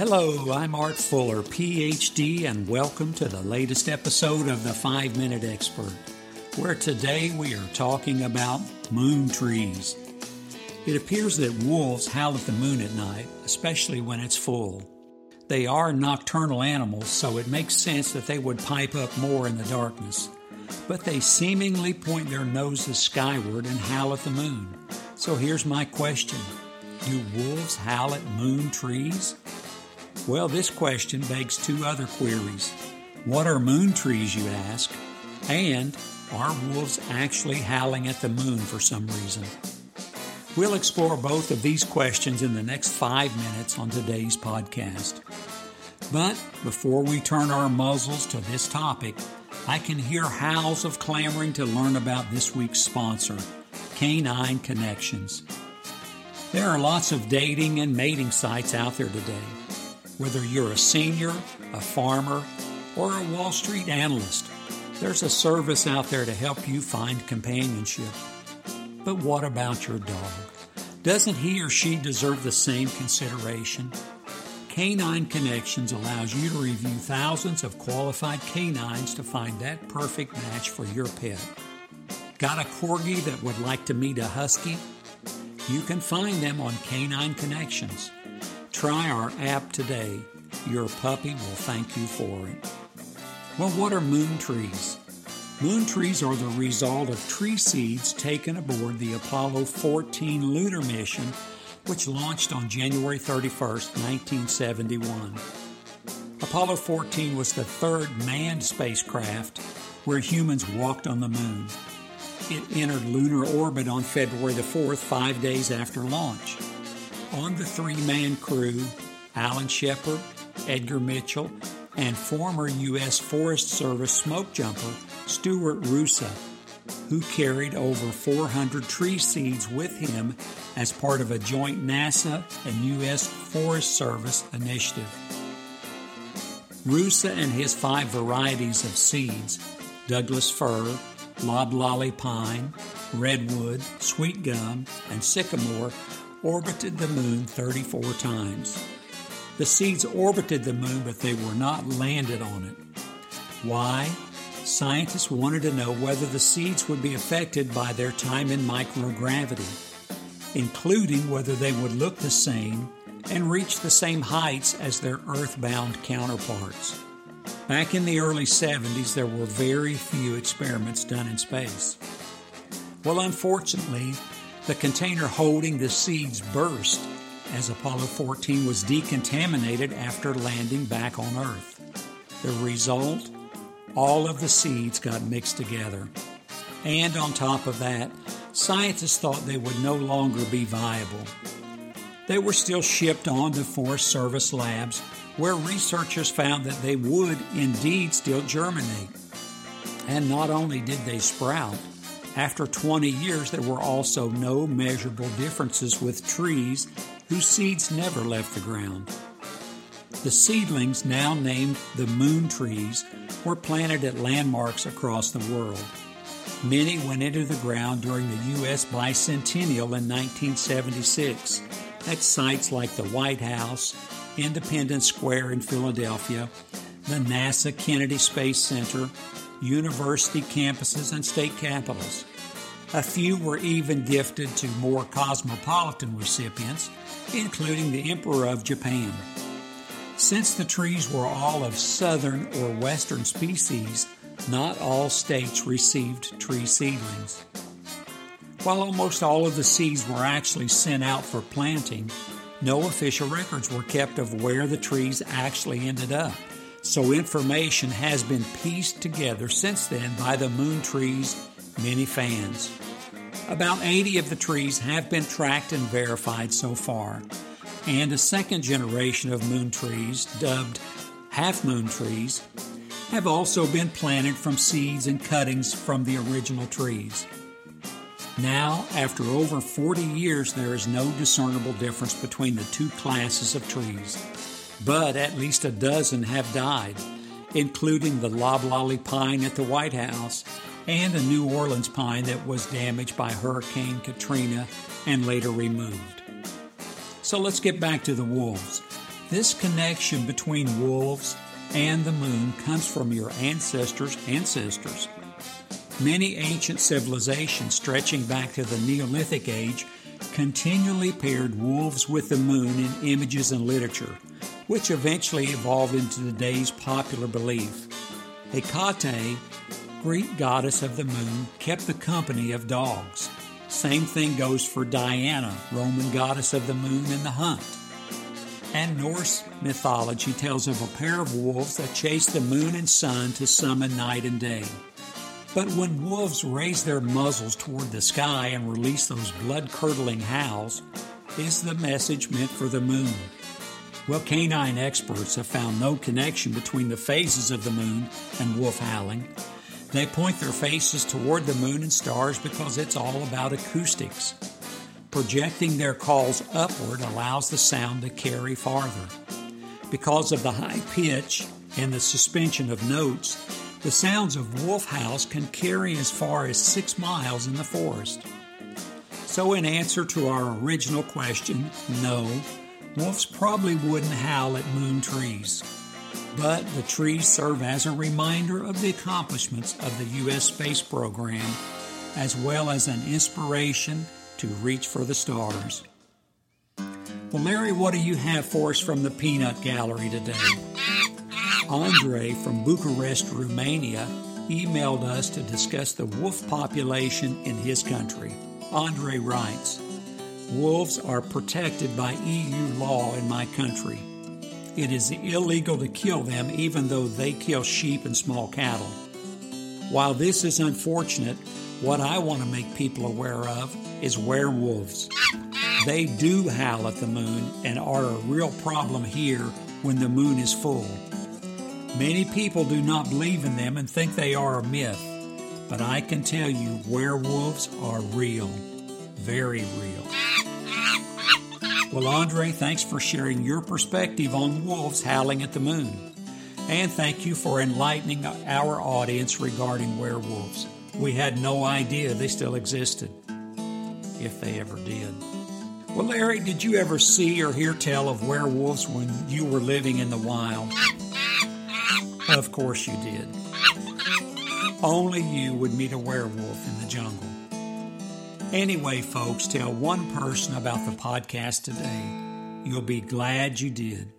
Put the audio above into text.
Hello, I'm Art Fuller, PhD, and welcome to the latest episode of the 5 Minute Expert, where today we are talking about moon trees. It appears that wolves howl at the moon at night, especially when it's full. They are nocturnal animals, so it makes sense that they would pipe up more in the darkness. But they seemingly point their noses skyward and howl at the moon. So here's my question Do wolves howl at moon trees? Well, this question begs two other queries. What are moon trees, you ask? And are wolves actually howling at the moon for some reason? We'll explore both of these questions in the next five minutes on today's podcast. But before we turn our muzzles to this topic, I can hear howls of clamoring to learn about this week's sponsor, Canine Connections. There are lots of dating and mating sites out there today. Whether you're a senior, a farmer, or a Wall Street analyst, there's a service out there to help you find companionship. But what about your dog? Doesn't he or she deserve the same consideration? Canine Connections allows you to review thousands of qualified canines to find that perfect match for your pet. Got a corgi that would like to meet a husky? You can find them on Canine Connections. Try our app today. Your puppy will thank you for it. Well, what are moon trees? Moon trees are the result of tree seeds taken aboard the Apollo 14 lunar mission, which launched on January 31, 1971. Apollo 14 was the third manned spacecraft where humans walked on the moon. It entered lunar orbit on February the 4th, five days after launch. On the three man crew, Alan Shepard, Edgar Mitchell, and former U.S. Forest Service smoke jumper Stuart Roosa, who carried over 400 tree seeds with him as part of a joint NASA and U.S. Forest Service initiative. Roosa and his five varieties of seeds Douglas fir, loblolly pine, redwood, sweet gum, and sycamore orbited the moon 34 times. The seeds orbited the moon, but they were not landed on it. Why? Scientists wanted to know whether the seeds would be affected by their time in microgravity, including whether they would look the same and reach the same heights as their earthbound counterparts. Back in the early 70s, there were very few experiments done in space. Well, unfortunately, the container holding the seeds burst as Apollo 14 was decontaminated after landing back on Earth. The result? All of the seeds got mixed together. And on top of that, scientists thought they would no longer be viable. They were still shipped on to Forest Service labs where researchers found that they would indeed still germinate. And not only did they sprout, after 20 years there were also no measurable differences with trees whose seeds never left the ground. The seedlings, now named the moon trees, were planted at landmarks across the world. Many went into the ground during the U.S. bicentennial in 1976 at sites like the White House, Independence Square in Philadelphia, the NASA Kennedy Space Center, university campuses, and state capitals. A few were even gifted to more cosmopolitan recipients, including the Emperor of Japan. Since the trees were all of southern or western species, not all states received tree seedlings. While almost all of the seeds were actually sent out for planting, no official records were kept of where the trees actually ended up. So information has been pieced together since then by the Moon Tree's many fans. About 80 of the trees have been tracked and verified so far, and a second generation of moon trees, dubbed half moon trees, have also been planted from seeds and cuttings from the original trees. Now, after over 40 years, there is no discernible difference between the two classes of trees, but at least a dozen have died, including the loblolly pine at the White House and a New Orleans pine that was damaged by Hurricane Katrina and later removed. So let's get back to the wolves. This connection between wolves and the moon comes from your ancestors' ancestors. Many ancient civilizations stretching back to the Neolithic age continually paired wolves with the moon in images and literature, which eventually evolved into today's popular belief. Hecate, Greek goddess of the moon, kept the company of dogs. Same thing goes for Diana, Roman goddess of the moon and the hunt. And Norse mythology tells of a pair of wolves that chase the moon and sun to summon night and day. But when wolves raise their muzzles toward the sky and release those blood curdling howls, is the message meant for the moon? Well, canine experts have found no connection between the phases of the moon and wolf howling. They point their faces toward the moon and stars because it's all about acoustics. Projecting their calls upward allows the sound to carry farther. Because of the high pitch and the suspension of notes, the sounds of wolf howls can carry as far as six miles in the forest. So, in answer to our original question, no, wolves probably wouldn't howl at moon trees. But the trees serve as a reminder of the accomplishments of the U.S. space program, as well as an inspiration to reach for the stars. Well, Larry, what do you have for us from the Peanut Gallery today? Andre from Bucharest, Romania, emailed us to discuss the wolf population in his country. Andre writes Wolves are protected by EU law in my country. It is illegal to kill them even though they kill sheep and small cattle. While this is unfortunate, what I want to make people aware of is werewolves. They do howl at the moon and are a real problem here when the moon is full. Many people do not believe in them and think they are a myth, but I can tell you werewolves are real, very real. Well, Andre, thanks for sharing your perspective on wolves howling at the moon. And thank you for enlightening our audience regarding werewolves. We had no idea they still existed, if they ever did. Well, Larry, did you ever see or hear tell of werewolves when you were living in the wild? Of course you did. Only you would meet a werewolf in the jungle. Anyway, folks, tell one person about the podcast today. You'll be glad you did.